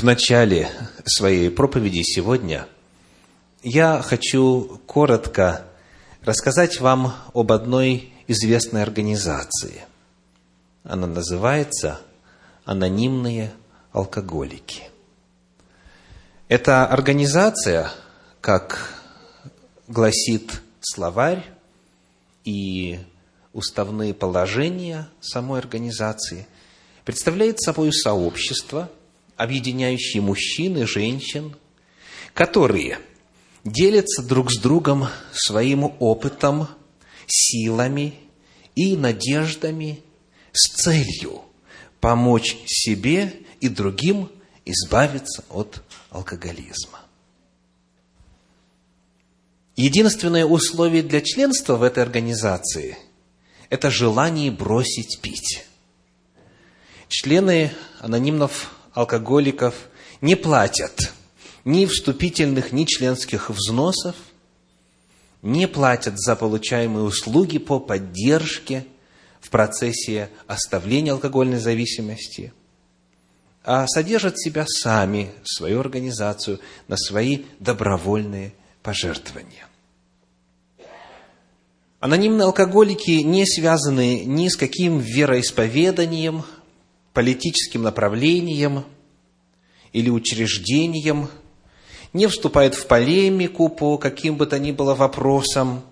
В начале своей проповеди сегодня я хочу коротко рассказать вам об одной известной организации. Она называется «Анонимные алкоголики». Эта организация, как гласит словарь и уставные положения самой организации, представляет собой сообщество, объединяющее мужчин и женщин, которые делятся друг с другом своим опытом, силами и надеждами с целью помочь себе и другим избавиться от алкоголизма. Единственное условие для членства в этой организации – это желание бросить пить. Члены анонимных алкоголиков не платят ни вступительных, ни членских взносов, не платят за получаемые услуги по поддержке в процессе оставления алкогольной зависимости – а содержат себя сами, свою организацию, на свои добровольные пожертвования. Анонимные алкоголики не связаны ни с каким вероисповеданием, политическим направлением или учреждением, не вступают в полемику по каким бы то ни было вопросам,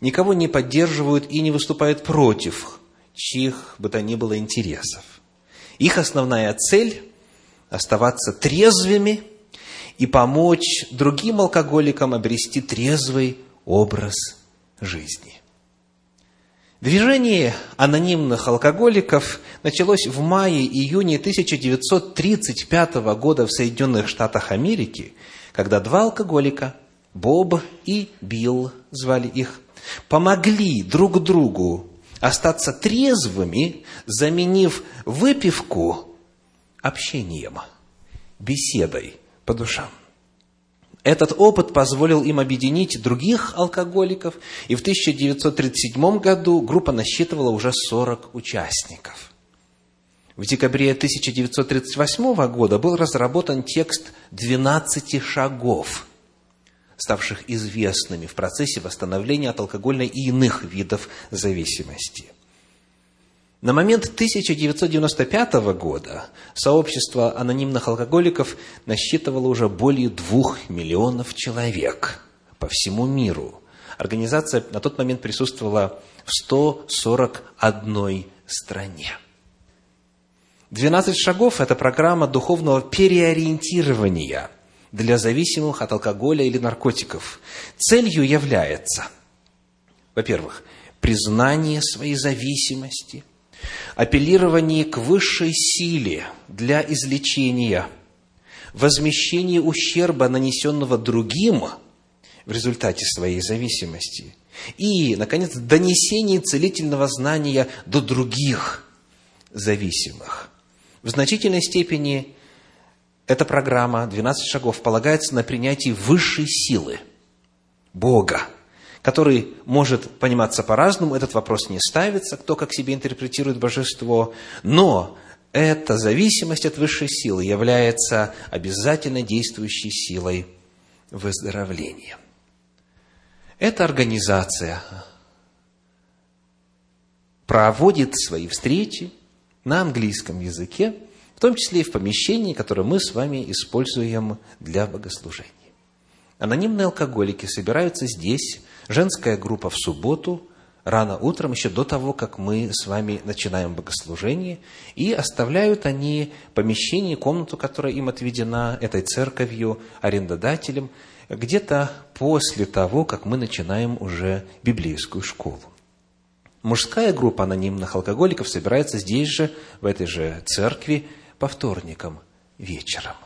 никого не поддерживают и не выступают против чьих бы то ни было интересов. Их основная цель – оставаться трезвыми и помочь другим алкоголикам обрести трезвый образ жизни. Движение анонимных алкоголиков началось в мае-июне 1935 года в Соединенных Штатах Америки, когда два алкоголика, Боб и Билл, звали их, помогли друг другу остаться трезвыми, заменив выпивку общением, беседой по душам. Этот опыт позволил им объединить других алкоголиков, и в 1937 году группа насчитывала уже 40 участников. В декабре 1938 года был разработан текст «12 шагов», ставших известными в процессе восстановления от алкогольной и иных видов зависимости. На момент 1995 года сообщество анонимных алкоголиков насчитывало уже более двух миллионов человек по всему миру. Организация на тот момент присутствовала в 141 стране. 12 шагов – это программа духовного переориентирования – для зависимых от алкоголя или наркотиков. Целью является, во-первых, признание своей зависимости, апеллирование к высшей силе для излечения, возмещение ущерба, нанесенного другим в результате своей зависимости, и, наконец, донесение целительного знания до других зависимых. В значительной степени эта программа «12 шагов» полагается на принятие высшей силы, Бога, который может пониматься по-разному, этот вопрос не ставится, кто как себе интерпретирует божество, но эта зависимость от высшей силы является обязательно действующей силой выздоровления. Эта организация проводит свои встречи на английском языке, в том числе и в помещении, которое мы с вами используем для богослужения. Анонимные алкоголики собираются здесь, женская группа в субботу, рано утром, еще до того, как мы с вами начинаем богослужение, и оставляют они помещение, комнату, которая им отведена этой церковью, арендодателем, где-то после того, как мы начинаем уже библейскую школу. Мужская группа анонимных алкоголиков собирается здесь же, в этой же церкви, по вторникам вечером.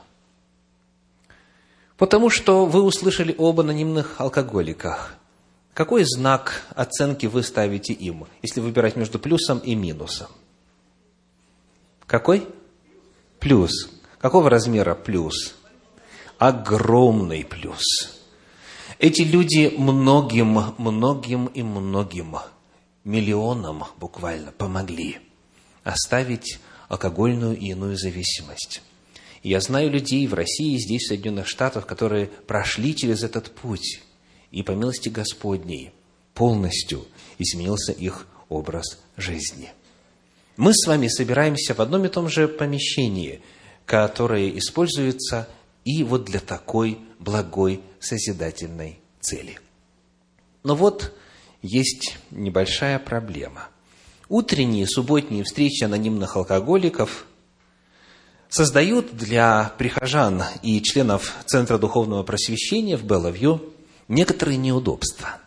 Потому что вы услышали об анонимных алкоголиках. Какой знак оценки вы ставите им, если выбирать между плюсом и минусом? Какой? Плюс. Какого размера плюс? Огромный плюс. Эти люди многим, многим и многим миллионам буквально помогли оставить алкогольную и иную зависимость. И я знаю людей в России, здесь, в Соединенных Штатах, которые прошли через этот путь. И по милости Господней полностью изменился их образ жизни. Мы с вами собираемся в одном и том же помещении, которое используется и вот для такой благой созидательной цели. Но вот есть небольшая проблема. Утренние субботние встречи анонимных алкоголиков создают для прихожан и членов Центра Духовного Просвещения в Белловью некоторые неудобства.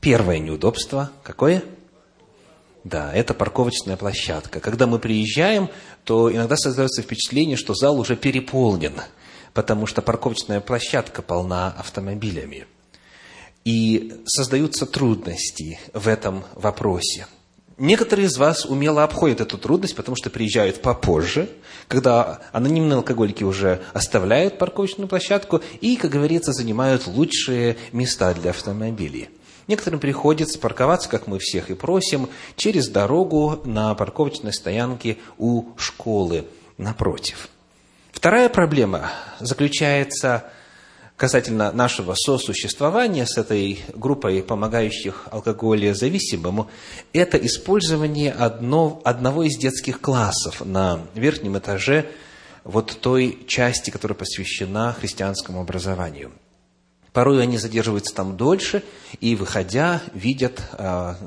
Первое неудобство какое? Да, это парковочная площадка. Когда мы приезжаем, то иногда создается впечатление, что зал уже переполнен, потому что парковочная площадка полна автомобилями. И создаются трудности в этом вопросе. Некоторые из вас умело обходят эту трудность, потому что приезжают попозже, когда анонимные алкоголики уже оставляют парковочную площадку и, как говорится, занимают лучшие места для автомобилей. Некоторым приходится парковаться, как мы всех и просим, через дорогу на парковочной стоянке у школы напротив. Вторая проблема заключается касательно нашего сосуществования с этой группой помогающих алкоголезависимым, это использование одно, одного из детских классов на верхнем этаже вот той части, которая посвящена христианскому образованию. Порой они задерживаются там дольше и, выходя, видят а,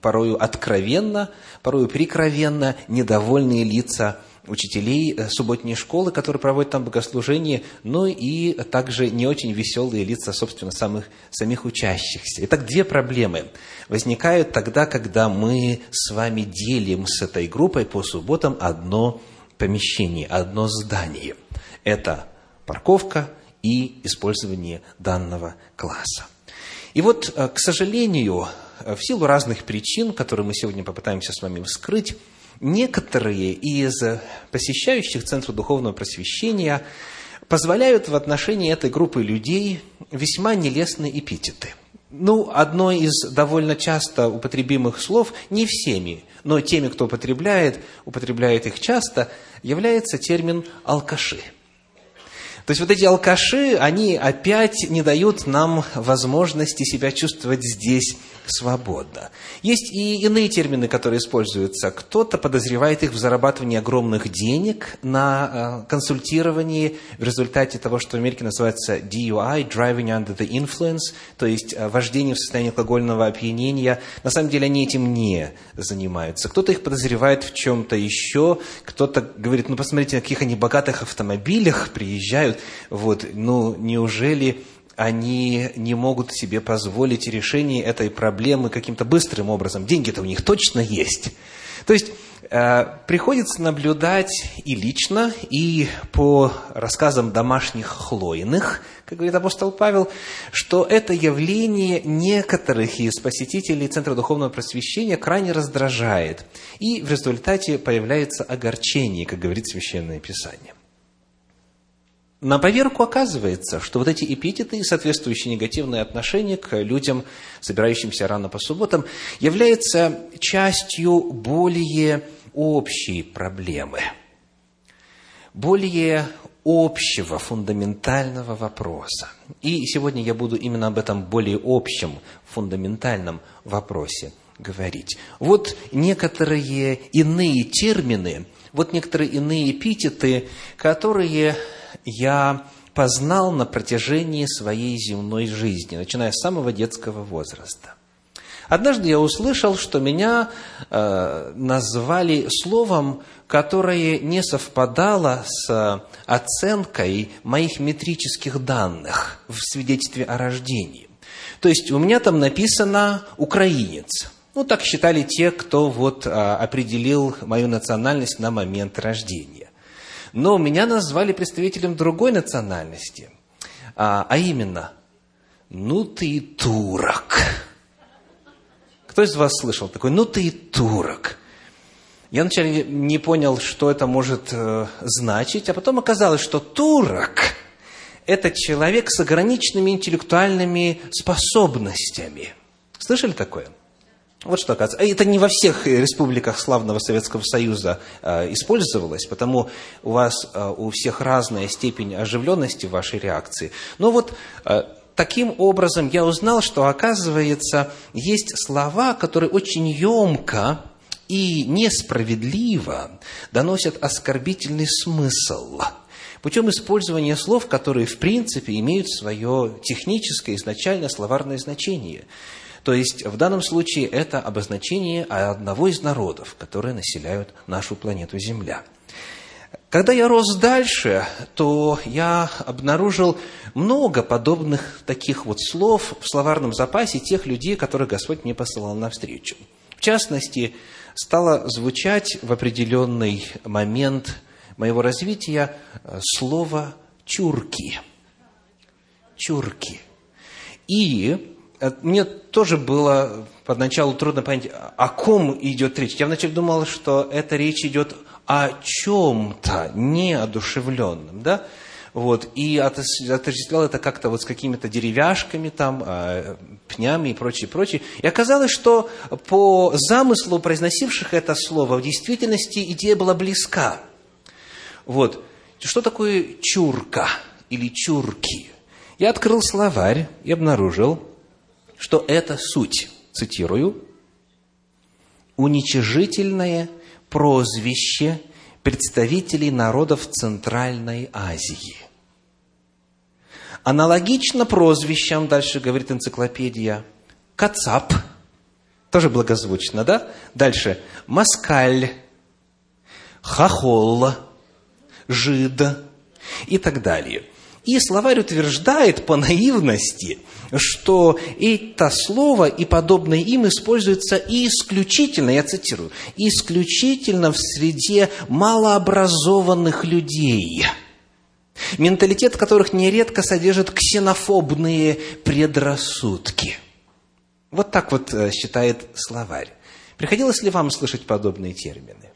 порою откровенно, порою прикровенно недовольные лица учителей э, субботней школы, которые проводят там богослужение, но и также не очень веселые лица, собственно, самых, самих учащихся. Итак, две проблемы возникают тогда, когда мы с вами делим с этой группой по субботам одно помещение, одно здание. Это парковка и использование данного класса. И вот, э, к сожалению, э, в силу разных причин, которые мы сегодня попытаемся с вами вскрыть, некоторые из посещающих Центр Духовного Просвещения позволяют в отношении этой группы людей весьма нелестные эпитеты. Ну, одно из довольно часто употребимых слов, не всеми, но теми, кто употребляет, употребляет их часто, является термин «алкаши». То есть вот эти алкаши, они опять не дают нам возможности себя чувствовать здесь свободно. Есть и иные термины, которые используются. Кто-то подозревает их в зарабатывании огромных денег на э, консультировании в результате того, что в Америке называется DUI, Driving Under the Influence, то есть э, вождение в состоянии алкогольного опьянения. На самом деле они этим не занимаются. Кто-то их подозревает в чем-то еще, кто-то говорит, ну посмотрите, на каких они богатых автомобилях приезжают. Вот, ну неужели они не могут себе позволить решение этой проблемы каким-то быстрым образом. Деньги-то у них точно есть. То есть э, приходится наблюдать и лично, и по рассказам домашних хлоиных, как говорит апостол Павел, что это явление некоторых из посетителей Центра Духовного Просвещения крайне раздражает. И в результате появляется огорчение, как говорит Священное Писание. На поверку оказывается, что вот эти эпитеты и соответствующие негативные отношения к людям, собирающимся рано по субботам, являются частью более общей проблемы, более общего фундаментального вопроса. И сегодня я буду именно об этом более общем фундаментальном вопросе говорить. Вот некоторые иные термины, вот некоторые иные эпитеты, которые я познал на протяжении своей земной жизни, начиная с самого детского возраста. Однажды я услышал, что меня э, назвали словом, которое не совпадало с оценкой моих метрических данных в свидетельстве о рождении. То есть у меня там написано «украинец». Ну, так считали те, кто вот а, определил мою национальность на момент рождения. Но меня назвали представителем другой национальности, а, а именно, ну ты турок. Кто из вас слышал такой, ну ты турок? Я вначале не понял, что это может э, значить, а потом оказалось, что турок – это человек с ограниченными интеллектуальными способностями. Слышали такое? Вот что оказывается. Это не во всех республиках славного Советского Союза э, использовалось, потому у вас э, у всех разная степень оживленности вашей реакции. Но вот э, таким образом я узнал, что, оказывается, есть слова, которые очень емко и несправедливо доносят оскорбительный смысл путем использования слов, которые, в принципе, имеют свое техническое, изначально словарное значение. То есть, в данном случае это обозначение одного из народов, которые населяют нашу планету Земля. Когда я рос дальше, то я обнаружил много подобных таких вот слов в словарном запасе тех людей, которых Господь мне посылал навстречу. В частности, стало звучать в определенный момент моего развития э, слово «чурки». «Чурки». И мне тоже было поначалу трудно понять, о ком идет речь. Я вначале думал, что эта речь идет о чем-то неодушевленном, да? Вот, и отождествлял это как-то вот с какими-то деревяшками там, а, пнями и прочее, прочее. И оказалось, что по замыслу произносивших это слово в действительности идея была близка. Вот. Что такое чурка или чурки? Я открыл словарь и обнаружил, что это суть, цитирую, уничижительное прозвище представителей народов Центральной Азии. Аналогично прозвищам, дальше говорит энциклопедия, Кацап, тоже благозвучно, да? Дальше, Москаль, Хохол, Жид и так далее. И словарь утверждает по наивности, что это слово и подобное им используется исключительно, я цитирую, исключительно в среде малообразованных людей, менталитет которых нередко содержит ксенофобные предрассудки. Вот так вот э, считает словарь. Приходилось ли вам слышать подобные термины?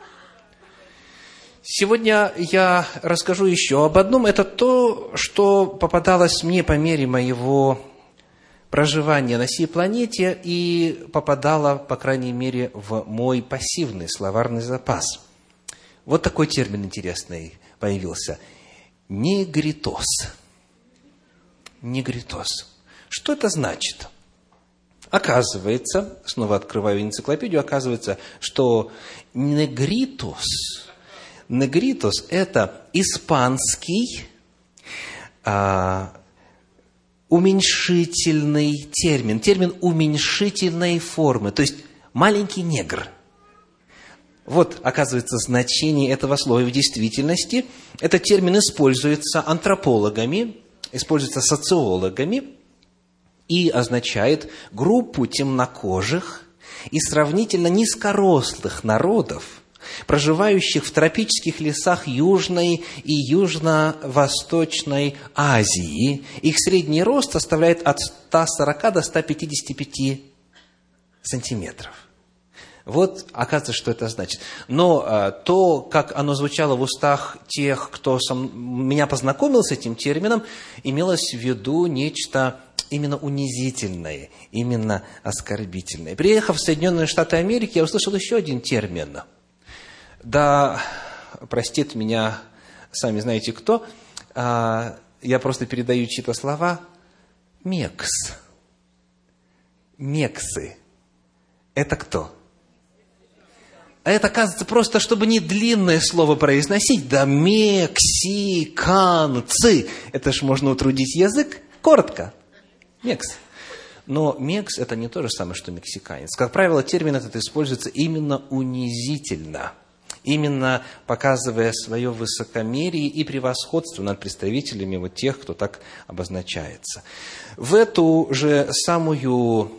Сегодня я расскажу еще об одном. Это то, что попадалось мне по мере моего проживания на сей планете и попадало, по крайней мере, в мой пассивный словарный запас. Вот такой термин интересный появился. Негритос. Негритос. Что это значит? Оказывается, снова открываю энциклопедию, оказывается, что негритос Негритос – это испанский а, уменьшительный термин, термин уменьшительной формы, то есть маленький негр. Вот, оказывается, значение этого слова в действительности. Этот термин используется антропологами, используется социологами и означает группу темнокожих и сравнительно низкорослых народов – проживающих в тропических лесах Южной и Южно-Восточной Азии. Их средний рост составляет от 140 до 155 сантиметров. Вот, оказывается, что это значит. Но а, то, как оно звучало в устах тех, кто со, меня познакомил с этим термином, имелось в виду нечто именно унизительное, именно оскорбительное. Приехав в Соединенные Штаты Америки, я услышал еще один термин – да простит меня, сами знаете кто, а, я просто передаю чьи-то слова. Мекс. Мексы. Это кто? А это, оказывается, просто, чтобы не длинное слово произносить, да мексиканцы. Это ж можно утрудить язык коротко. Мекс. Но мекс – это не то же самое, что мексиканец. Как правило, термин этот используется именно унизительно – именно показывая свое высокомерие и превосходство над представителями вот тех, кто так обозначается. В эту же самую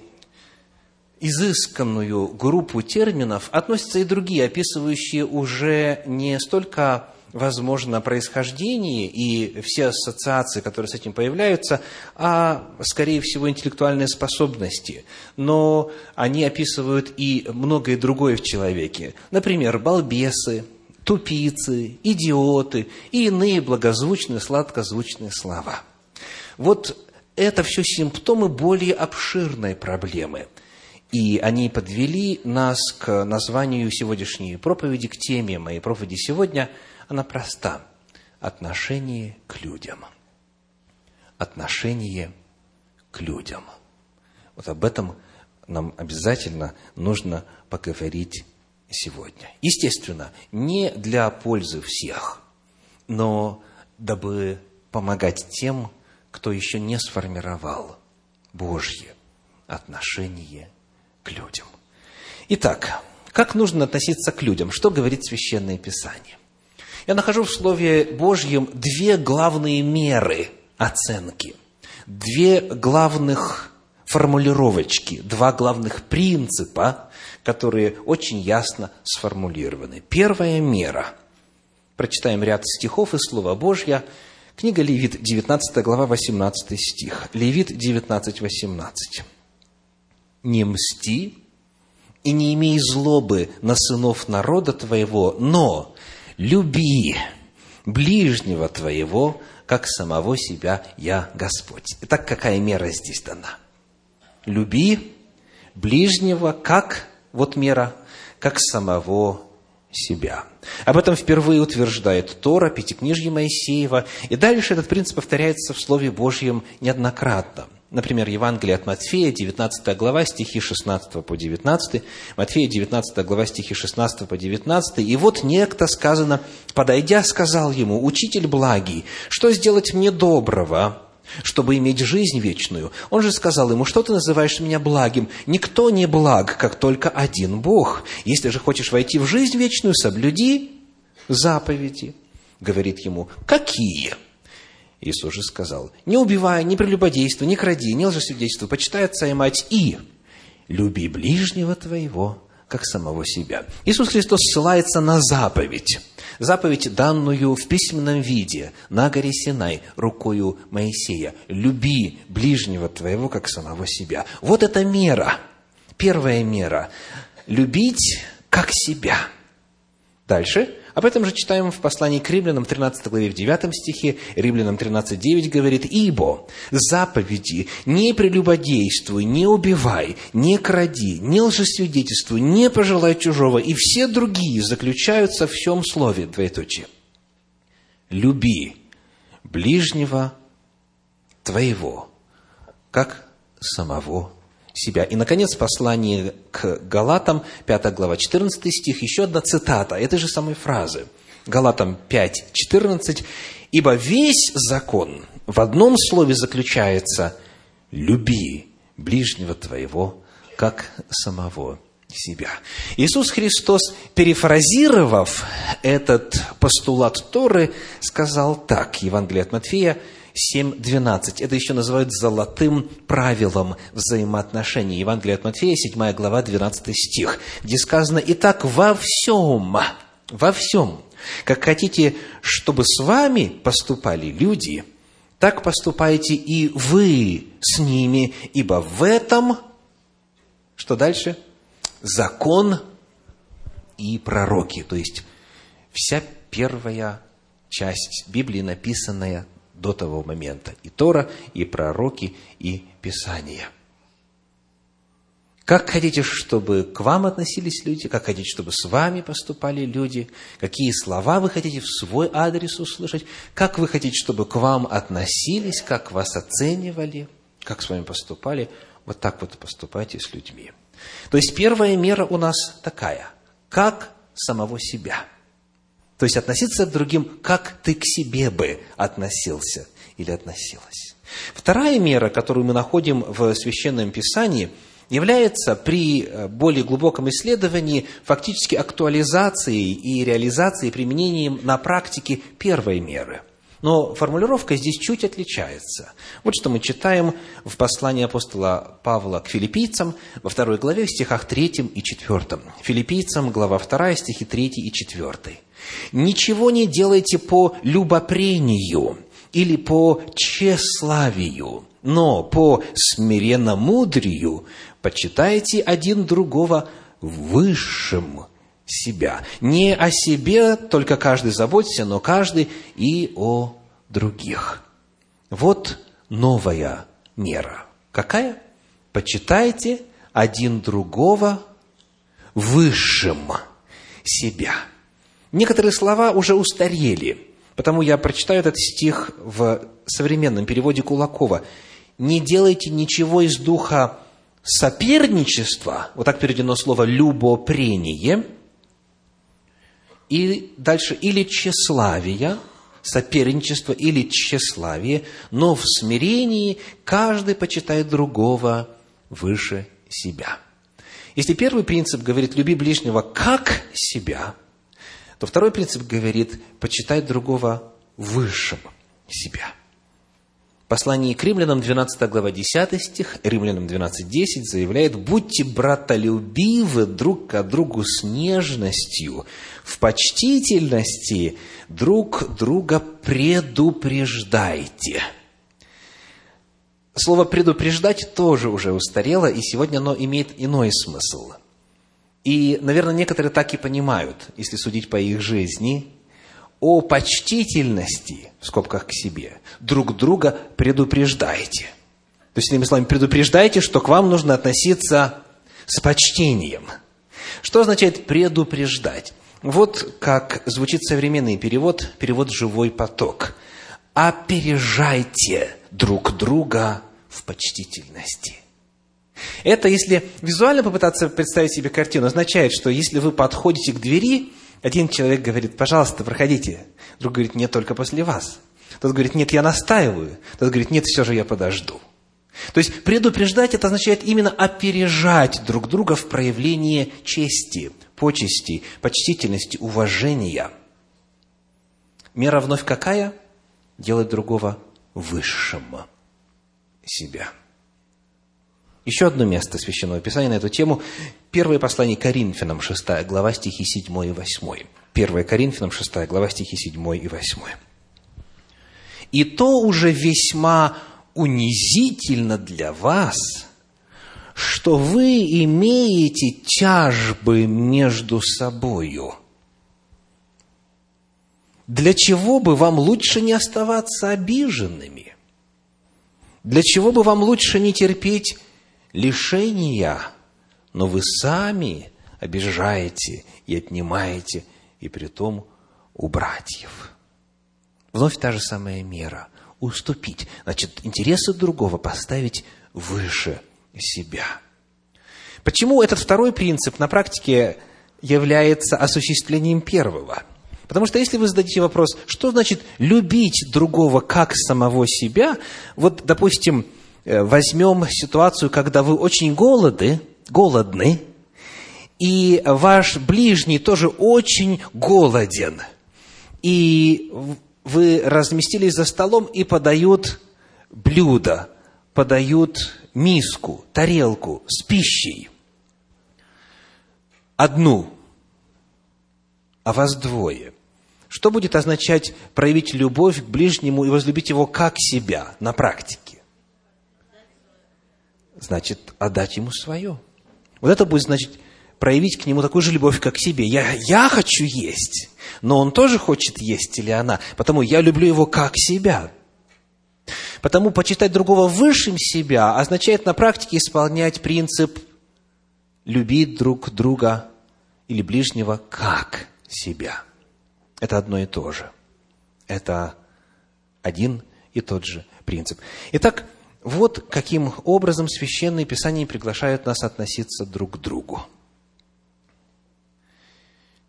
изысканную группу терминов относятся и другие, описывающие уже не столько возможно, происхождение и все ассоциации, которые с этим появляются, а, скорее всего, интеллектуальные способности. Но они описывают и многое другое в человеке. Например, балбесы, тупицы, идиоты и иные благозвучные, сладкозвучные слова. Вот это все симптомы более обширной проблемы. И они подвели нас к названию сегодняшней проповеди, к теме моей проповеди сегодня. Она проста. Отношение к людям. Отношение к людям. Вот об этом нам обязательно нужно поговорить сегодня. Естественно, не для пользы всех, но дабы помогать тем, кто еще не сформировал Божье отношение к людям. Итак, как нужно относиться к людям? Что говорит Священное Писание? Я нахожу в Слове Божьем две главные меры оценки, две главных формулировочки, два главных принципа, которые очень ясно сформулированы. Первая мера. Прочитаем ряд стихов из Слова Божья. Книга Левит, 19 глава, 18 стих. Левит 19, 18 не мсти и не имей злобы на сынов народа твоего, но люби ближнего твоего, как самого себя я Господь. Итак, какая мера здесь дана? Люби ближнего, как, вот мера, как самого себя. Об этом впервые утверждает Тора, Пятикнижье Моисеева, и дальше этот принцип повторяется в Слове Божьем неоднократно – Например, Евангелие от Матфея, 19 глава, стихи 16 по 19, Матфея, 19 глава, стихи 16 по 19. «И вот некто, сказано, подойдя, сказал ему, «Учитель благий, что сделать мне доброго, чтобы иметь жизнь вечную?» Он же сказал ему, «Что ты называешь меня благим? Никто не благ, как только один Бог. Если же хочешь войти в жизнь вечную, соблюди заповеди». Говорит ему, «Какие?» Иисус же сказал, не убивай, не прелюбодействуй, не кради, не лжесвидетельствуй, почитай отца и мать и люби ближнего твоего, как самого себя. Иисус Христос ссылается на заповедь. Заповедь, данную в письменном виде на горе Синай рукою Моисея. Люби ближнего твоего, как самого себя. Вот эта мера. Первая мера. Любить как себя. Дальше об этом же читаем в послании к римлянам, 13 главе, в 9 стихе, римлянам 13.9 говорит, «Ибо заповеди не прелюбодействуй, не убивай, не кради, не лжесвидетельствуй, не пожелай чужого, и все другие заключаются в всем слове». Двоеточие. «Люби ближнего твоего, как самого себя. И, наконец, послание к Галатам, 5 глава, 14 стих, еще одна цитата этой же самой фразы. Галатам 5, 14. «Ибо весь закон в одном слове заключается «люби ближнего твоего, как самого себя». Иисус Христос, перефразировав этот постулат Торы, сказал так, Евангелие от Матфея, 7.12. Это еще называют золотым правилом взаимоотношений. Евангелие от Матфея, 7 глава, 12 стих, где сказано, «Итак, во всем, во всем, как хотите, чтобы с вами поступали люди, так поступайте и вы с ними, ибо в этом...» Что дальше? Закон и пророки. То есть, вся первая часть Библии, написанная до того момента. И Тора, и пророки, и Писания. Как хотите, чтобы к вам относились люди, как хотите, чтобы с вами поступали люди, какие слова вы хотите в свой адрес услышать, как вы хотите, чтобы к вам относились, как вас оценивали, как с вами поступали, вот так вот поступайте с людьми. То есть первая мера у нас такая, как самого себя – то есть относиться к другим, как ты к себе бы относился или относилась. Вторая мера, которую мы находим в Священном Писании, является при э, более глубоком исследовании фактически актуализацией и реализацией, применением на практике первой меры. Но формулировка здесь чуть отличается. Вот что мы читаем в послании апостола Павла к филиппийцам во второй главе в стихах 3 и 4. Филиппийцам, глава 2, стихи 3 и 4. Ничего не делайте по любопрению или по тщеславию, но по смиренно-мудрию почитайте один другого высшим себя. Не о себе только каждый заботится, но каждый и о других. Вот новая мера. Какая? Почитайте один другого высшим себя. Некоторые слова уже устарели, потому я прочитаю этот стих в современном переводе Кулакова. «Не делайте ничего из духа соперничества», вот так переведено слово «любопрение», и дальше «или тщеславия», соперничество или тщеславие, но в смирении каждый почитает другого выше себя. Если первый принцип говорит «люби ближнего как себя», то второй принцип говорит «почитай другого высшим себя». Послание к римлянам, 12 глава, 10 стих, римлянам 12, 10 заявляет, «Будьте братолюбивы друг к другу с нежностью, в почтительности друг друга предупреждайте». Слово «предупреждать» тоже уже устарело, и сегодня оно имеет иной смысл. И, наверное, некоторые так и понимают, если судить по их жизни, о почтительности, в скобках к себе, друг друга предупреждайте. То есть, иными словами, предупреждайте, что к вам нужно относиться с почтением. Что означает предупреждать? Вот как звучит современный перевод, перевод «живой поток». Опережайте друг друга в почтительности. Это, если визуально попытаться представить себе картину, означает, что если вы подходите к двери, один человек говорит, пожалуйста, проходите. Друг говорит, нет, только после вас. Тот говорит, нет, я настаиваю. Тот говорит, нет, все же я подожду. То есть предупреждать это означает именно опережать друг друга в проявлении чести, почести, почтительности, уважения. Мера вновь какая? Делать другого высшим себя. Еще одно место Священного Писания на эту тему. Первое послание Коринфянам, 6 глава, стихи 7 и 8. Первое Коринфянам, 6 глава, стихи 7 и 8. «И то уже весьма унизительно для вас, что вы имеете тяжбы между собою. Для чего бы вам лучше не оставаться обиженными? Для чего бы вам лучше не терпеть лишения, но вы сами обижаете и отнимаете, и при том у братьев. Вновь та же самая мера. Уступить. Значит, интересы другого поставить выше себя. Почему этот второй принцип на практике является осуществлением первого? Потому что если вы зададите вопрос, что значит любить другого как самого себя, вот, допустим, возьмем ситуацию, когда вы очень голоды, голодны, и ваш ближний тоже очень голоден. И вы разместились за столом и подают блюдо, подают миску, тарелку с пищей. Одну, а вас двое. Что будет означать проявить любовь к ближнему и возлюбить его как себя на практике? Значит отдать ему свое. Вот это будет значит проявить к нему такую же любовь, как к себе. Я, я хочу есть, но он тоже хочет есть или она, потому я люблю его как себя. Потому почитать другого высшим себя означает на практике исполнять принцип любить друг друга или ближнего как себя. Это одно и то же. Это один и тот же принцип. Итак, вот каким образом священные писания приглашают нас относиться друг к другу.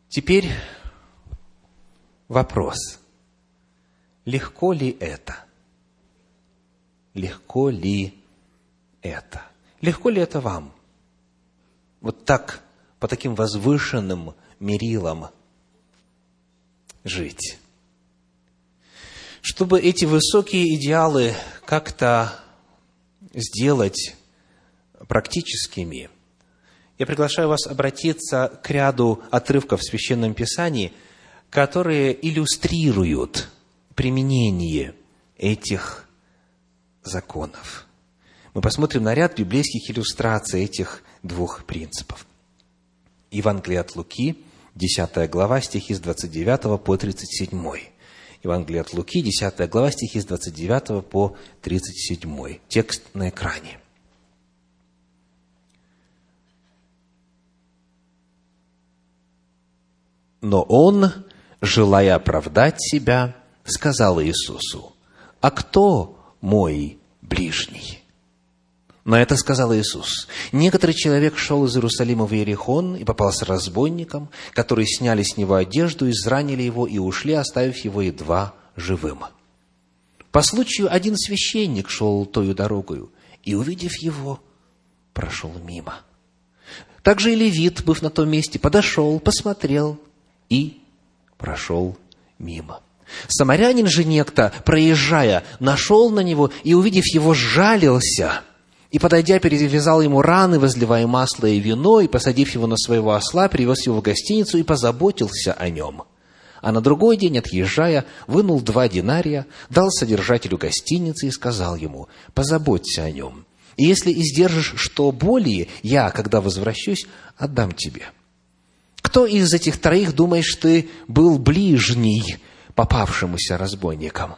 Теперь вопрос. Легко ли это? Легко ли это? Легко ли это вам? Вот так, по таким возвышенным мерилам жить. Чтобы эти высокие идеалы как-то сделать практическими, я приглашаю вас обратиться к ряду отрывков в Священном Писании, которые иллюстрируют применение этих законов. Мы посмотрим на ряд библейских иллюстраций этих двух принципов. Евангелие от Луки, 10 глава, стихи с 29 по 37. Евангелие от Луки, 10 глава, стихи с 29 по 37. Текст на экране. Но он, желая оправдать себя, сказал Иисусу, «А кто мой ближний?» На это сказал Иисус. Некоторый человек шел из Иерусалима в Иерихон и попался разбойникам, которые сняли с него одежду, изранили его и ушли, оставив его едва живым. По случаю один священник шел тою дорогою, и, увидев его, прошел мимо. Также и левит, быв на том месте, подошел, посмотрел и прошел мимо. Самарянин же некто, проезжая, нашел на него и, увидев его, сжалился – и, подойдя, перевязал ему раны, возливая масло и вино, и, посадив его на своего осла, привез его в гостиницу и позаботился о нем. А на другой день, отъезжая, вынул два динария, дал содержателю гостиницы и сказал ему, «Позаботься о нем, и если издержишь что более, я, когда возвращусь, отдам тебе». Кто из этих троих, думаешь ты, был ближний попавшемуся разбойникам?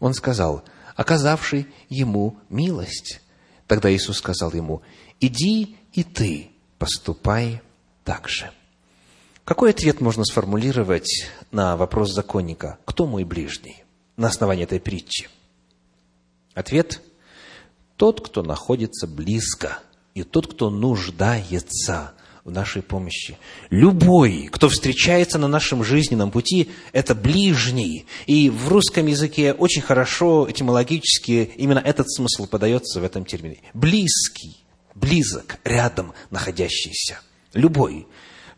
Он сказал, оказавший ему милость. Тогда Иисус сказал ему, иди и ты поступай так же. Какой ответ можно сформулировать на вопрос законника «Кто мой ближний?» на основании этой притчи? Ответ – тот, кто находится близко, и тот, кто нуждается в нашей помощи. Любой, кто встречается на нашем жизненном пути, это ближний. И в русском языке очень хорошо этимологически именно этот смысл подается в этом термине. Близкий, близок, рядом находящийся. Любой,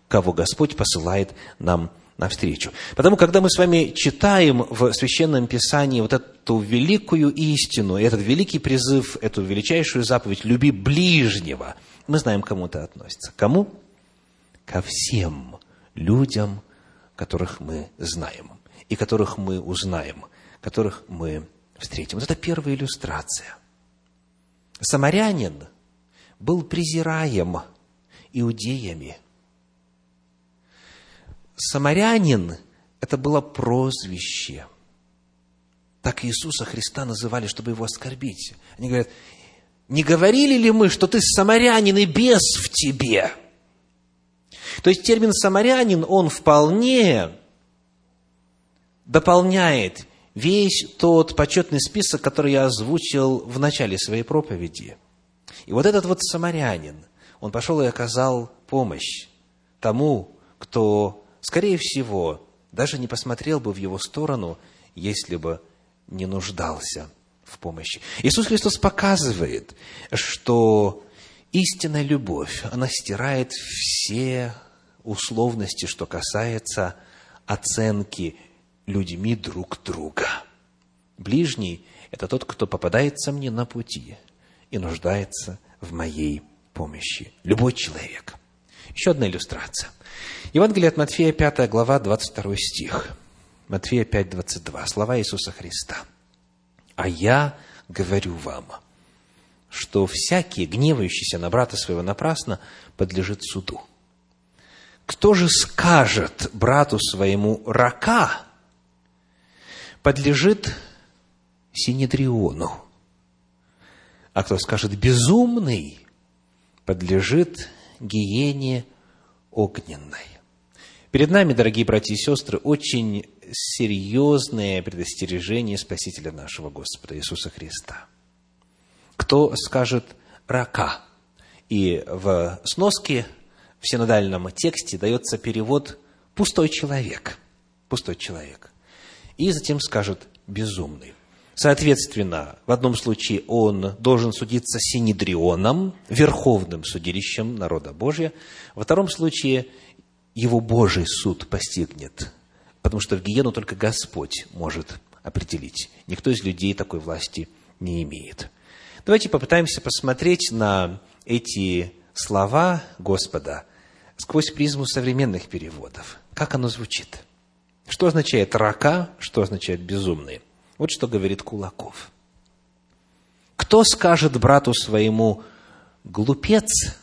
кого Господь посылает нам навстречу. Потому, когда мы с вами читаем в Священном Писании вот эту великую истину, этот великий призыв, эту величайшую заповедь «люби ближнего», мы знаем, кому это относится. Кому? Ко всем людям, которых мы знаем, и которых мы узнаем, которых мы встретим. Вот это первая иллюстрация. Самарянин был презираем иудеями. Самарянин – это было прозвище. Так Иисуса Христа называли, чтобы его оскорбить. Они говорят, не говорили ли мы, что ты самарянин и бес в тебе? То есть термин самарянин, он вполне дополняет весь тот почетный список, который я озвучил в начале своей проповеди. И вот этот вот самарянин, он пошел и оказал помощь тому, кто, скорее всего, даже не посмотрел бы в его сторону, если бы не нуждался в помощи. Иисус Христос показывает, что истинная любовь, она стирает все условности, что касается оценки людьми друг друга. Ближний – это тот, кто попадается мне на пути и нуждается в моей помощи. Любой человек. Еще одна иллюстрация. Евангелие от Матфея, 5 глава, 22 стих. Матфея 5, 22. Слова Иисуса Христа. А я говорю вам, что всякий, гневающийся на брата своего напрасно, подлежит суду. Кто же скажет брату своему рака, подлежит синедриону, а кто скажет безумный, подлежит гиене огненной. Перед нами, дорогие братья и сестры, очень серьезное предостережение Спасителя нашего Господа Иисуса Христа. Кто скажет «рака»? И в сноске, в синодальном тексте дается перевод «пустой человек». Пустой человек. И затем скажет «безумный». Соответственно, в одном случае он должен судиться синедрионом, верховным судилищем народа Божия. Во втором случае его Божий суд постигнет, потому что в гиену только Господь может определить. Никто из людей такой власти не имеет. Давайте попытаемся посмотреть на эти слова Господа сквозь призму современных переводов. Как оно звучит? Что означает рака, что означает безумный? Вот что говорит Кулаков. Кто скажет брату своему глупец,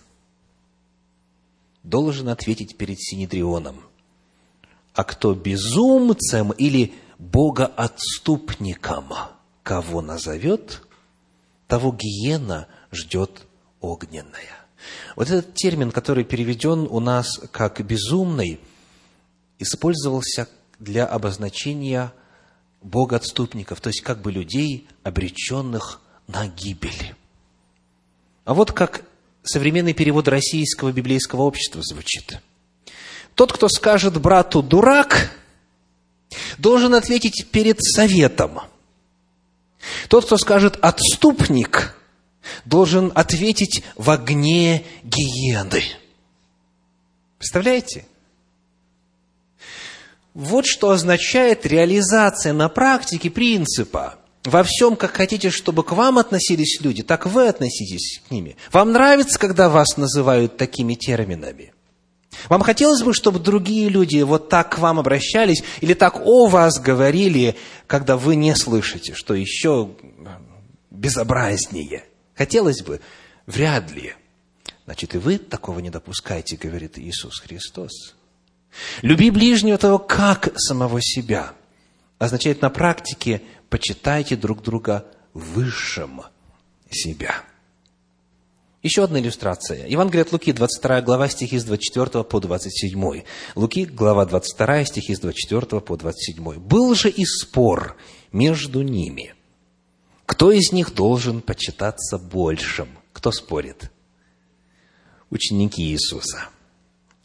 должен ответить перед Синедрионом. А кто безумцем или богоотступником кого назовет, того гиена ждет огненная. Вот этот термин, который переведен у нас как «безумный», использовался для обозначения богоотступников, то есть как бы людей, обреченных на гибель. А вот как современный перевод российского библейского общества звучит. Тот, кто скажет брату «дурак», должен ответить перед советом. Тот, кто скажет «отступник», должен ответить в огне гиены. Представляете? Вот что означает реализация на практике принципа. Во всем, как хотите, чтобы к вам относились люди, так вы относитесь к ними. Вам нравится, когда вас называют такими терминами? Вам хотелось бы, чтобы другие люди вот так к вам обращались или так о вас говорили, когда вы не слышите, что еще безобразнее? Хотелось бы? Вряд ли. Значит, и вы такого не допускаете, говорит Иисус Христос. Люби ближнего того, как самого себя. Означает на практике, почитайте друг друга высшим себя. Еще одна иллюстрация. Евангелие от Луки, 22 глава, стихи с 24 по 27. Луки, глава 22, стихи с 24 по 27. «Был же и спор между ними. Кто из них должен почитаться большим?» Кто спорит? Ученики Иисуса.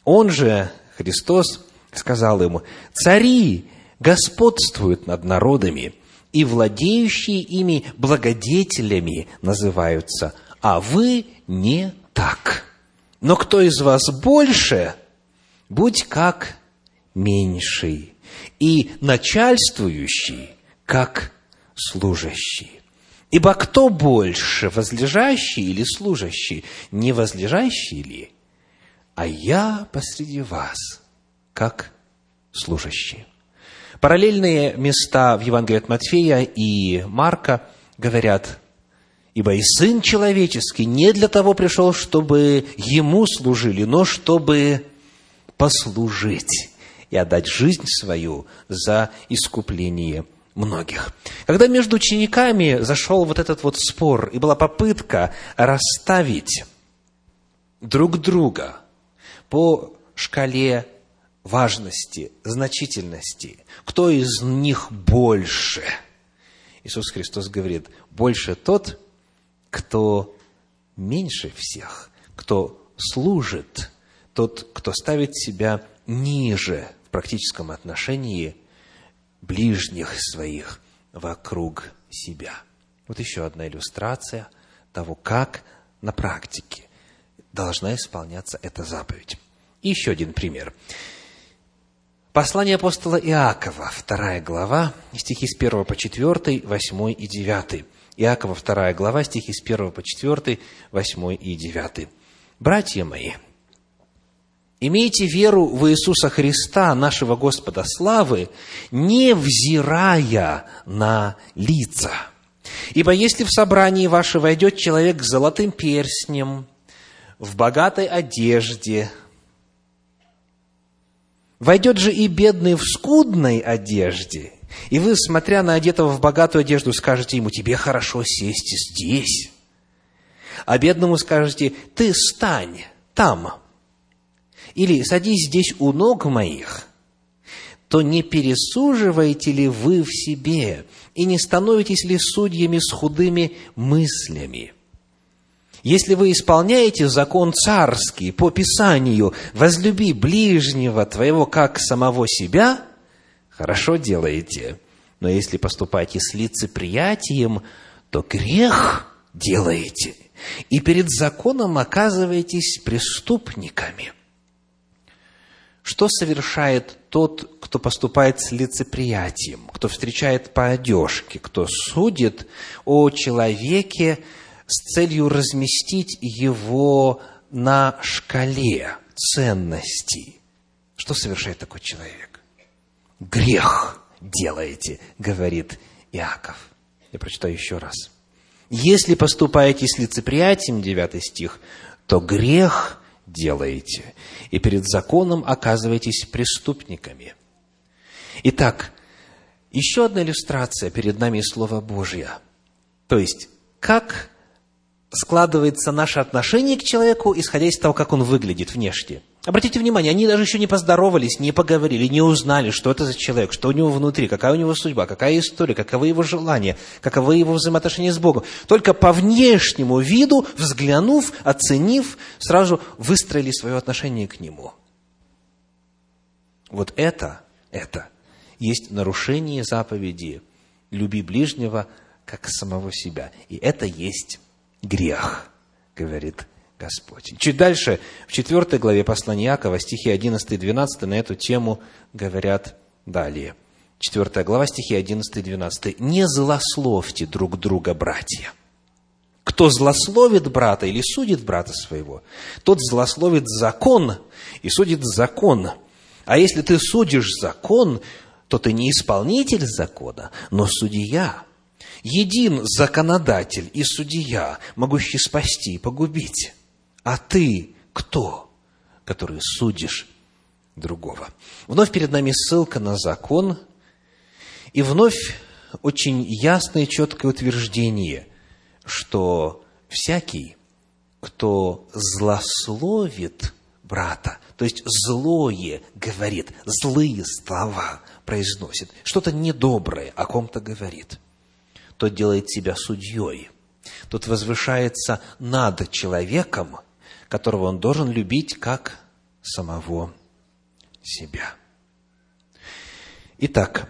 Он же, Христос, сказал ему, «Цари господствуют над народами, и владеющие ими благодетелями называются, а вы не так. Но кто из вас больше, будь как меньший, и начальствующий, как служащий. Ибо кто больше, возлежащий или служащий? Не возлежащий ли? А я посреди вас, как служащий. Параллельные места в Евангелии от Матфея и Марка говорят, Ибо и Сын Человеческий не для того пришел, чтобы Ему служили, но чтобы послужить и отдать жизнь свою за искупление многих. Когда между учениками зашел вот этот вот спор, и была попытка расставить друг друга по шкале важности, значительности, кто из них больше, Иисус Христос говорит, больше тот, кто меньше всех, кто служит, тот, кто ставит себя ниже в практическом отношении ближних своих вокруг себя. Вот еще одна иллюстрация того, как на практике должна исполняться эта заповедь. И еще один пример. Послание апостола Иакова, вторая глава, стихи с 1 по 4, 8 и 9. Иакова, 2 глава, стихи с 1 по 4, 8 и 9. «Братья мои, имейте веру в Иисуса Христа, нашего Господа славы, не взирая на лица. Ибо если в собрании ваше войдет человек с золотым перстнем, в богатой одежде, войдет же и бедный в скудной одежде, и вы, смотря на одетого в богатую одежду, скажете ему, тебе хорошо сесть здесь. А бедному скажете, ты стань там. Или садись здесь у ног моих. То не пересуживаете ли вы в себе и не становитесь ли судьями с худыми мыслями? Если вы исполняете закон царский по Писанию, возлюби ближнего твоего как самого себя – хорошо делаете, но если поступаете с лицеприятием, то грех делаете, и перед законом оказываетесь преступниками. Что совершает тот, кто поступает с лицеприятием, кто встречает по одежке, кто судит о человеке с целью разместить его на шкале ценностей? Что совершает такой человек? Грех делаете, говорит Иаков. Я прочитаю еще раз. Если поступаете с лицеприятием, 9 стих, то грех делаете, и перед законом оказываетесь преступниками. Итак, еще одна иллюстрация перед нами Слова Божье. То есть, как складывается наше отношение к человеку, исходя из того, как он выглядит внешне. Обратите внимание, они даже еще не поздоровались, не поговорили, не узнали, что это за человек, что у него внутри, какая у него судьба, какая история, каковы его желания, каковы его взаимоотношения с Богом. Только по внешнему виду, взглянув, оценив, сразу выстроили свое отношение к Нему. Вот это, это есть нарушение заповеди «люби ближнего, как самого себя». И это есть грех, говорит Господь. Чуть дальше, в 4 главе послания Иакова, стихи 11 и 12 на эту тему говорят далее. 4 глава, стихи 11 и 12. «Не злословьте друг друга, братья. Кто злословит брата или судит брата своего, тот злословит закон и судит закон. А если ты судишь закон, то ты не исполнитель закона, но судья. Един законодатель и судья, могущий спасти и погубить. А ты кто, который судишь другого? Вновь перед нами ссылка на закон, и вновь очень ясное и четкое утверждение, что всякий, кто злословит брата, то есть злое говорит, злые слова произносит, что-то недоброе о ком-то говорит, тот делает себя судьей, тот возвышается над человеком – которого он должен любить как самого себя. Итак,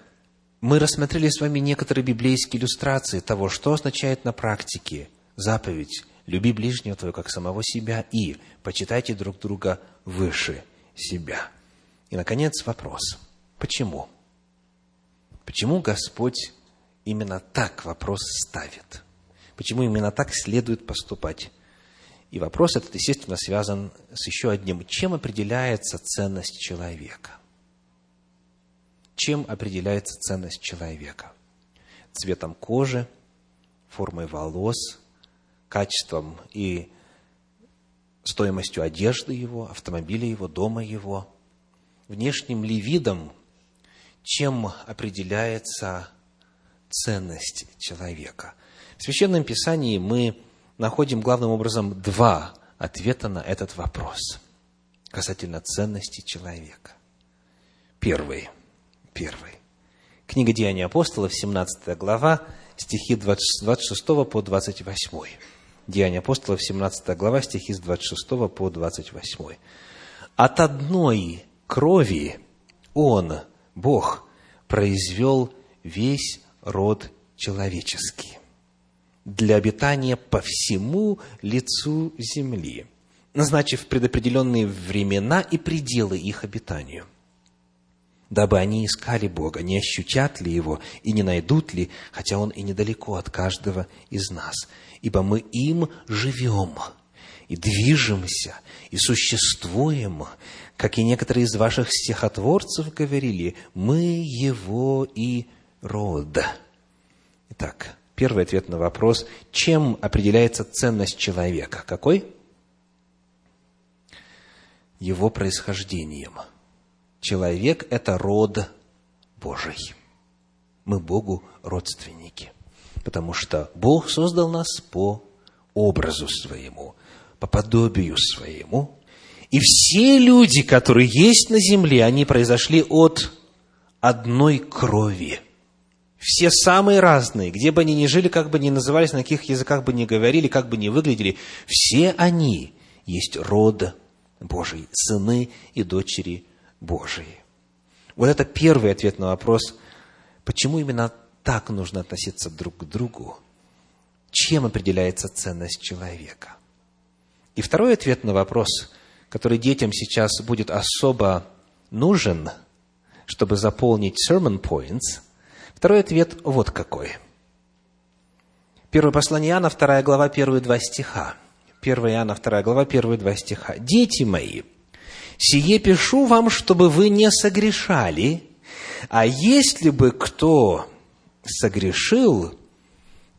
мы рассмотрели с вами некоторые библейские иллюстрации того, что означает на практике заповедь «Люби ближнего твоего, как самого себя» и «Почитайте друг друга выше себя». И, наконец, вопрос. Почему? Почему Господь именно так вопрос ставит? Почему именно так следует поступать и вопрос этот, естественно, связан с еще одним. Чем определяется ценность человека? Чем определяется ценность человека? Цветом кожи, формой волос, качеством и стоимостью одежды его, автомобиля его, дома его, внешним ли видом, чем определяется ценность человека. В Священном Писании мы находим главным образом два ответа на этот вопрос касательно ценности человека. Первый. Первый. Книга Деяний апостолов, 17 глава, стихи 26 по 28. Деяния апостолов, 17 глава, стихи с 26 по 28. «От одной крови Он, Бог, произвел весь род человеческий для обитания по всему лицу земли, назначив предопределенные времена и пределы их обитанию, дабы они искали Бога, не ощутят ли Его и не найдут ли, хотя Он и недалеко от каждого из нас, ибо мы им живем и движемся, и существуем, как и некоторые из ваших стихотворцев говорили, мы Его и род. Итак, Первый ответ на вопрос, чем определяется ценность человека? Какой? Его происхождением. Человек – это род Божий. Мы Богу родственники. Потому что Бог создал нас по образу своему, по подобию своему. И все люди, которые есть на земле, они произошли от одной крови – все самые разные, где бы они ни жили, как бы ни назывались, на каких языках бы ни говорили, как бы ни выглядели, все они есть род Божий, сыны и дочери Божии. Вот это первый ответ на вопрос, почему именно так нужно относиться друг к другу, чем определяется ценность человека. И второй ответ на вопрос, который детям сейчас будет особо нужен, чтобы заполнить sermon points – Второй ответ вот какой. Первое послание Иоанна, вторая глава, первые два стиха. 1 Иоанна, вторая глава, первые два стиха. «Дети мои, сие пишу вам, чтобы вы не согрешали, а если бы кто согрешил,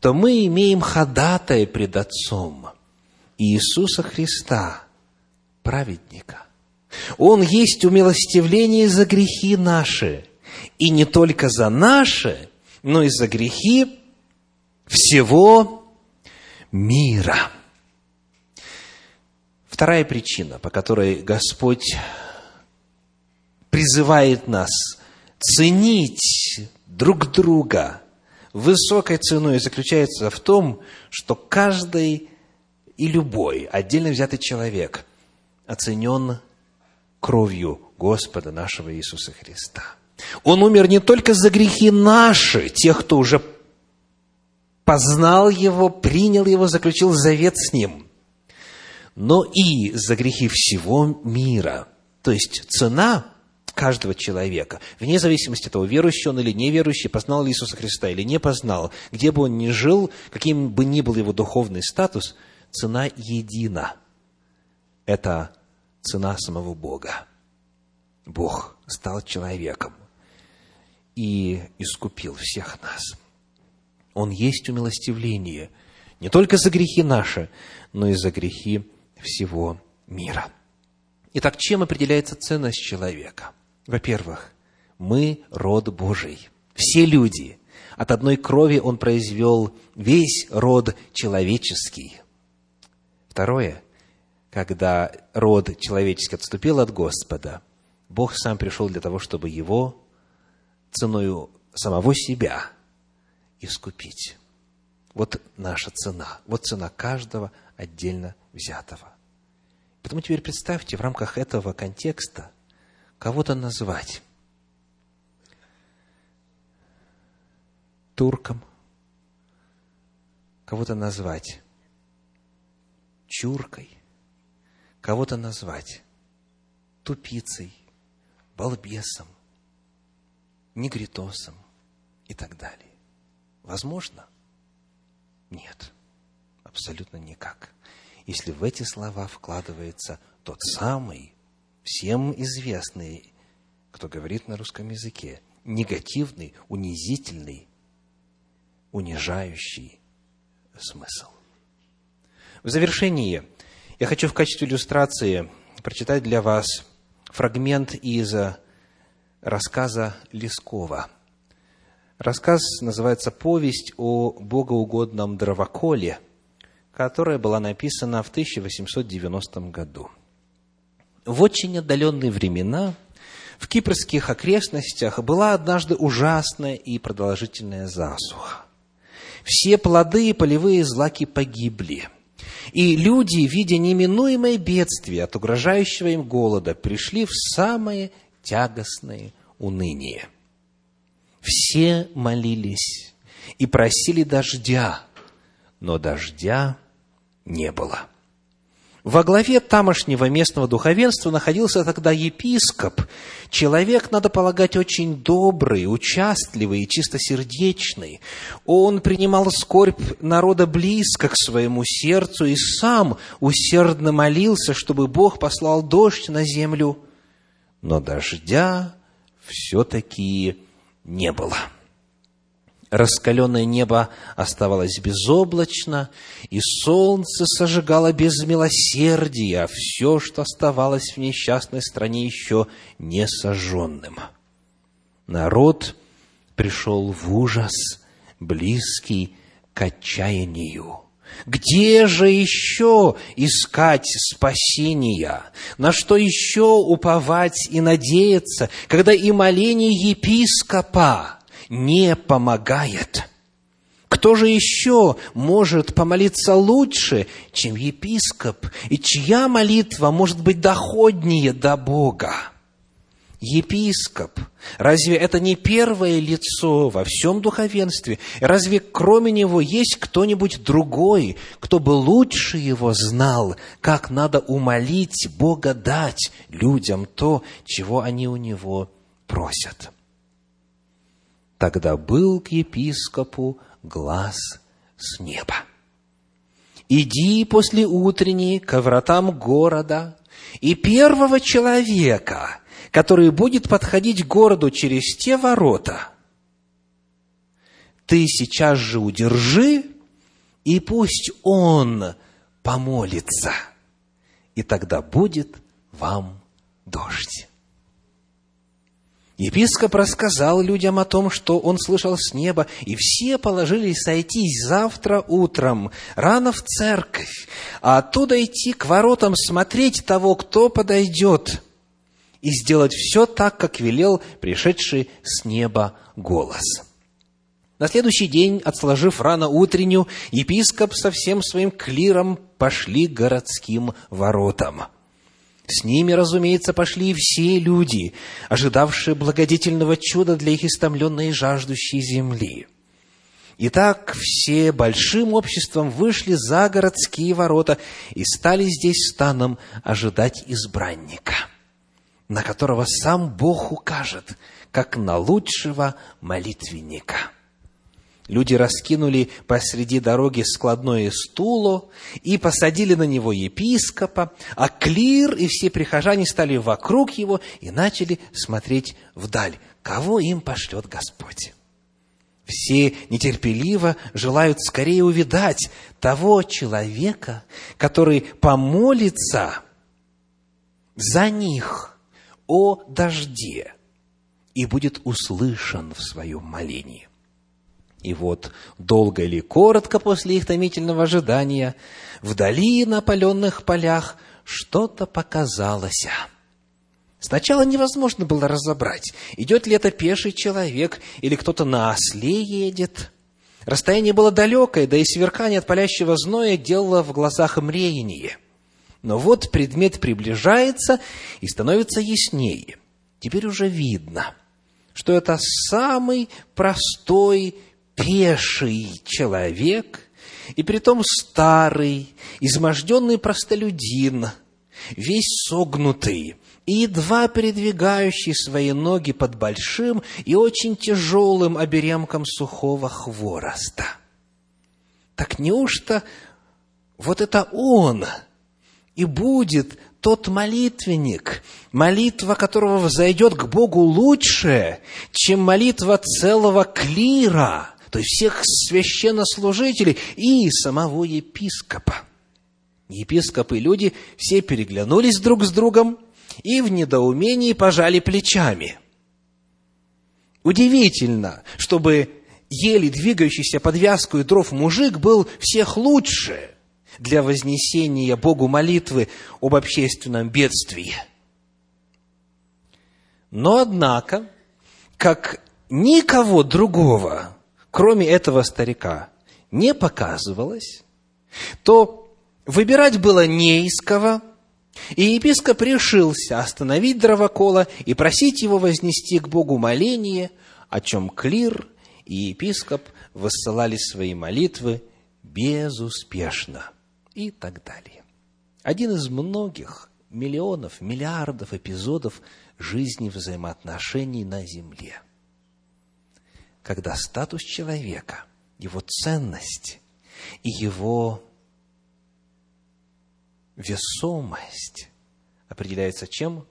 то мы имеем ходатая пред Отцом Иисуса Христа, праведника. Он есть умилостивление за грехи наши, и не только за наши, но и за грехи всего мира. Вторая причина, по которой Господь призывает нас ценить друг друга высокой ценой, заключается в том, что каждый и любой отдельно взятый человек оценен кровью Господа нашего Иисуса Христа. Он умер не только за грехи наши, тех, кто уже познал Его, принял Его, заключил завет с Ним, но и за грехи всего мира. То есть цена каждого человека, вне зависимости от того, верующий он или неверующий, познал ли Иисуса Христа или не познал, где бы он ни жил, каким бы ни был его духовный статус, цена едина. Это цена самого Бога. Бог стал человеком и искупил всех нас. Он есть умилостивление не только за грехи наши, но и за грехи всего мира. Итак, чем определяется ценность человека? Во-первых, мы род Божий. Все люди. От одной крови Он произвел весь род человеческий. Второе, когда род человеческий отступил от Господа, Бог сам пришел для того, чтобы его ценою самого себя искупить. Вот наша цена, вот цена каждого отдельно взятого. Поэтому теперь представьте в рамках этого контекста кого-то назвать турком, кого-то назвать чуркой, кого-то назвать тупицей, балбесом, негритосом и так далее. Возможно? Нет, абсолютно никак. Если в эти слова вкладывается тот самый, всем известный, кто говорит на русском языке, негативный, унизительный, унижающий смысл. В завершении я хочу в качестве иллюстрации прочитать для вас фрагмент из рассказа Лескова. Рассказ называется «Повесть о богоугодном дровоколе», которая была написана в 1890 году. В очень отдаленные времена в кипрских окрестностях была однажды ужасная и продолжительная засуха. Все плоды и полевые злаки погибли. И люди, видя неминуемое бедствие от угрожающего им голода, пришли в самое тягостное уныние. Все молились и просили дождя, но дождя не было. Во главе тамошнего местного духовенства находился тогда епископ, человек, надо полагать, очень добрый, участливый и чистосердечный. Он принимал скорбь народа близко к своему сердцу и сам усердно молился, чтобы Бог послал дождь на землю, но дождя все-таки не было раскаленное небо оставалось безоблачно, и солнце сожигало без милосердия все, что оставалось в несчастной стране еще не сожженным. Народ пришел в ужас, близкий к отчаянию. Где же еще искать спасения? На что еще уповать и надеяться, когда и моление епископа не помогает. Кто же еще может помолиться лучше, чем епископ, и чья молитва может быть доходнее до Бога? Епископ. Разве это не первое лицо во всем духовенстве? Разве кроме него есть кто-нибудь другой, кто бы лучше его знал, как надо умолить Бога дать людям то, чего они у него просят? Тогда был к епископу глаз с неба. «Иди после утренней к вратам города, и первого человека, который будет подходить к городу через те ворота, ты сейчас же удержи, и пусть он помолится, и тогда будет вам дождь. Епископ рассказал людям о том, что он слышал с неба, и все положились сойтись завтра утром, рано в церковь, а оттуда идти к воротам смотреть того, кто подойдет, и сделать все так, как велел пришедший с неба голос. На следующий день, отсложив рано утреннюю, епископ со всем своим клиром пошли к городским воротам – с ними, разумеется, пошли и все люди, ожидавшие благодетельного чуда для их истомленной и жаждущей земли. Итак, все большим обществом вышли за городские ворота и стали здесь станом ожидать избранника, на которого сам Бог укажет, как на лучшего молитвенника – Люди раскинули посреди дороги складное стуло и посадили на него епископа, а клир и все прихожане стали вокруг его и начали смотреть вдаль, кого им пошлет Господь. Все нетерпеливо желают скорее увидать того человека, который помолится за них о дожде и будет услышан в своем молении. И вот, долго или коротко после их томительного ожидания, вдали на опаленных полях что-то показалось. Сначала невозможно было разобрать, идет ли это пеший человек или кто-то на осле едет. Расстояние было далекое, да и сверкание от палящего зноя делало в глазах мреяние. Но вот предмет приближается и становится яснее. Теперь уже видно, что это самый простой пеший человек, и притом старый, изможденный простолюдин, весь согнутый, и едва передвигающий свои ноги под большим и очень тяжелым оберемком сухого хвороста. Так неужто вот это он и будет тот молитвенник, молитва которого взойдет к Богу лучше, чем молитва целого клира – то есть всех священнослужителей и самого епископа. Епископы и люди все переглянулись друг с другом и в недоумении пожали плечами. Удивительно, чтобы еле двигающийся под вязку и дров мужик был всех лучше для вознесения Богу молитвы об общественном бедствии. Но, однако, как никого другого кроме этого старика, не показывалось, то выбирать было не из кого, и епископ решился остановить дровокола и просить его вознести к Богу моление, о чем клир и епископ высылали свои молитвы безуспешно и так далее. Один из многих миллионов, миллиардов эпизодов жизни взаимоотношений на Земле – когда статус человека, его ценность и его весомость определяется чем?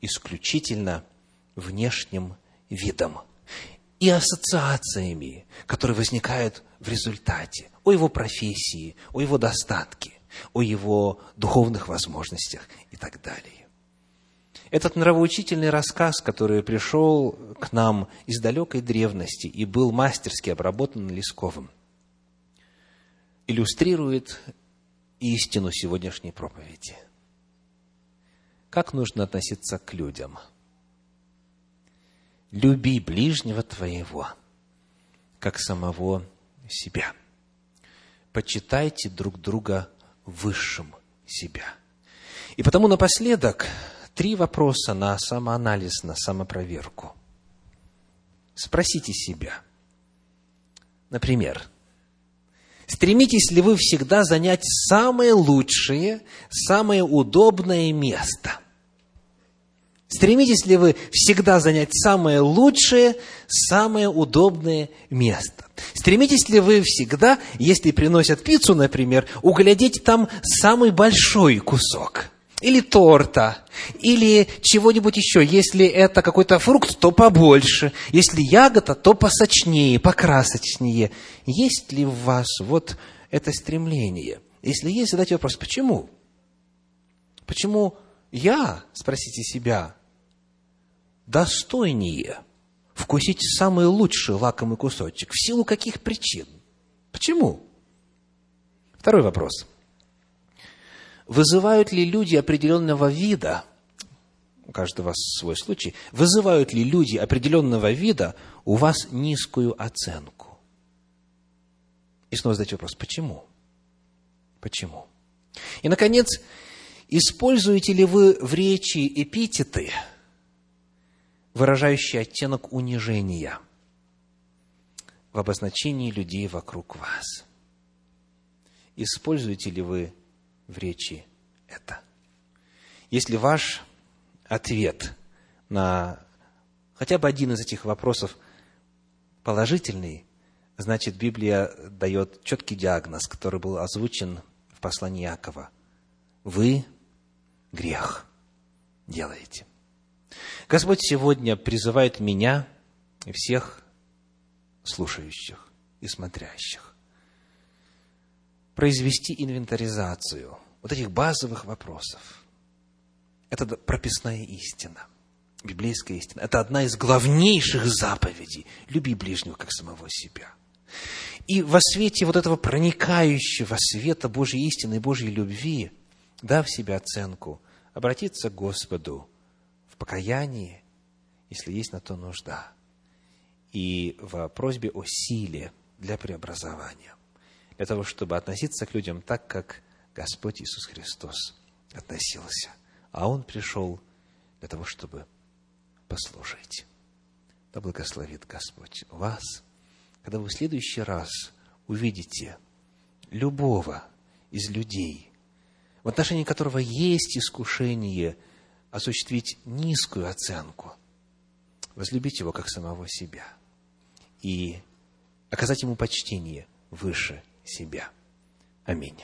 Исключительно внешним видом и ассоциациями, которые возникают в результате о его профессии, о его достатке, о его духовных возможностях и так далее. Этот нравоучительный рассказ, который пришел к нам из далекой древности и был мастерски обработан Лесковым, иллюстрирует истину сегодняшней проповеди. Как нужно относиться к людям? Люби ближнего твоего, как самого себя. Почитайте друг друга высшим себя. И потому напоследок три вопроса на самоанализ, на самопроверку. Спросите себя. Например, стремитесь ли вы всегда занять самое лучшее, самое удобное место? Стремитесь ли вы всегда занять самое лучшее, самое удобное место? Стремитесь ли вы всегда, если приносят пиццу, например, углядеть там самый большой кусок – или торта, или чего-нибудь еще. Если это какой-то фрукт, то побольше. Если ягода, то посочнее, покрасочнее. Есть ли в вас вот это стремление? Если есть, задайте вопрос, почему? Почему я, спросите себя, достойнее вкусить самый лучший лакомый кусочек. В силу каких причин? Почему? Второй вопрос. Вызывают ли люди определенного вида, у каждого свой случай, вызывают ли люди определенного вида у вас низкую оценку? И снова задать вопрос, почему? Почему? И, наконец, используете ли вы в речи эпитеты, выражающие оттенок унижения в обозначении людей вокруг вас? Используете ли вы в речи это? Если ваш ответ на хотя бы один из этих вопросов положительный, значит, Библия дает четкий диагноз, который был озвучен в послании Якова. Вы грех делаете. Господь сегодня призывает меня и всех слушающих и смотрящих произвести инвентаризацию вот этих базовых вопросов. Это прописная истина, библейская истина. Это одна из главнейших заповедей. Люби ближнего, как самого себя. И во свете вот этого проникающего света Божьей истины и Божьей любви, дав себе оценку, обратиться к Господу покаянии, если есть на то нужда, и в просьбе о силе для преобразования, для того, чтобы относиться к людям так, как Господь Иисус Христос относился. А Он пришел для того, чтобы послужить. Да благословит Господь вас – когда вы в следующий раз увидите любого из людей, в отношении которого есть искушение осуществить низкую оценку, возлюбить его как самого себя и оказать ему почтение выше себя. Аминь.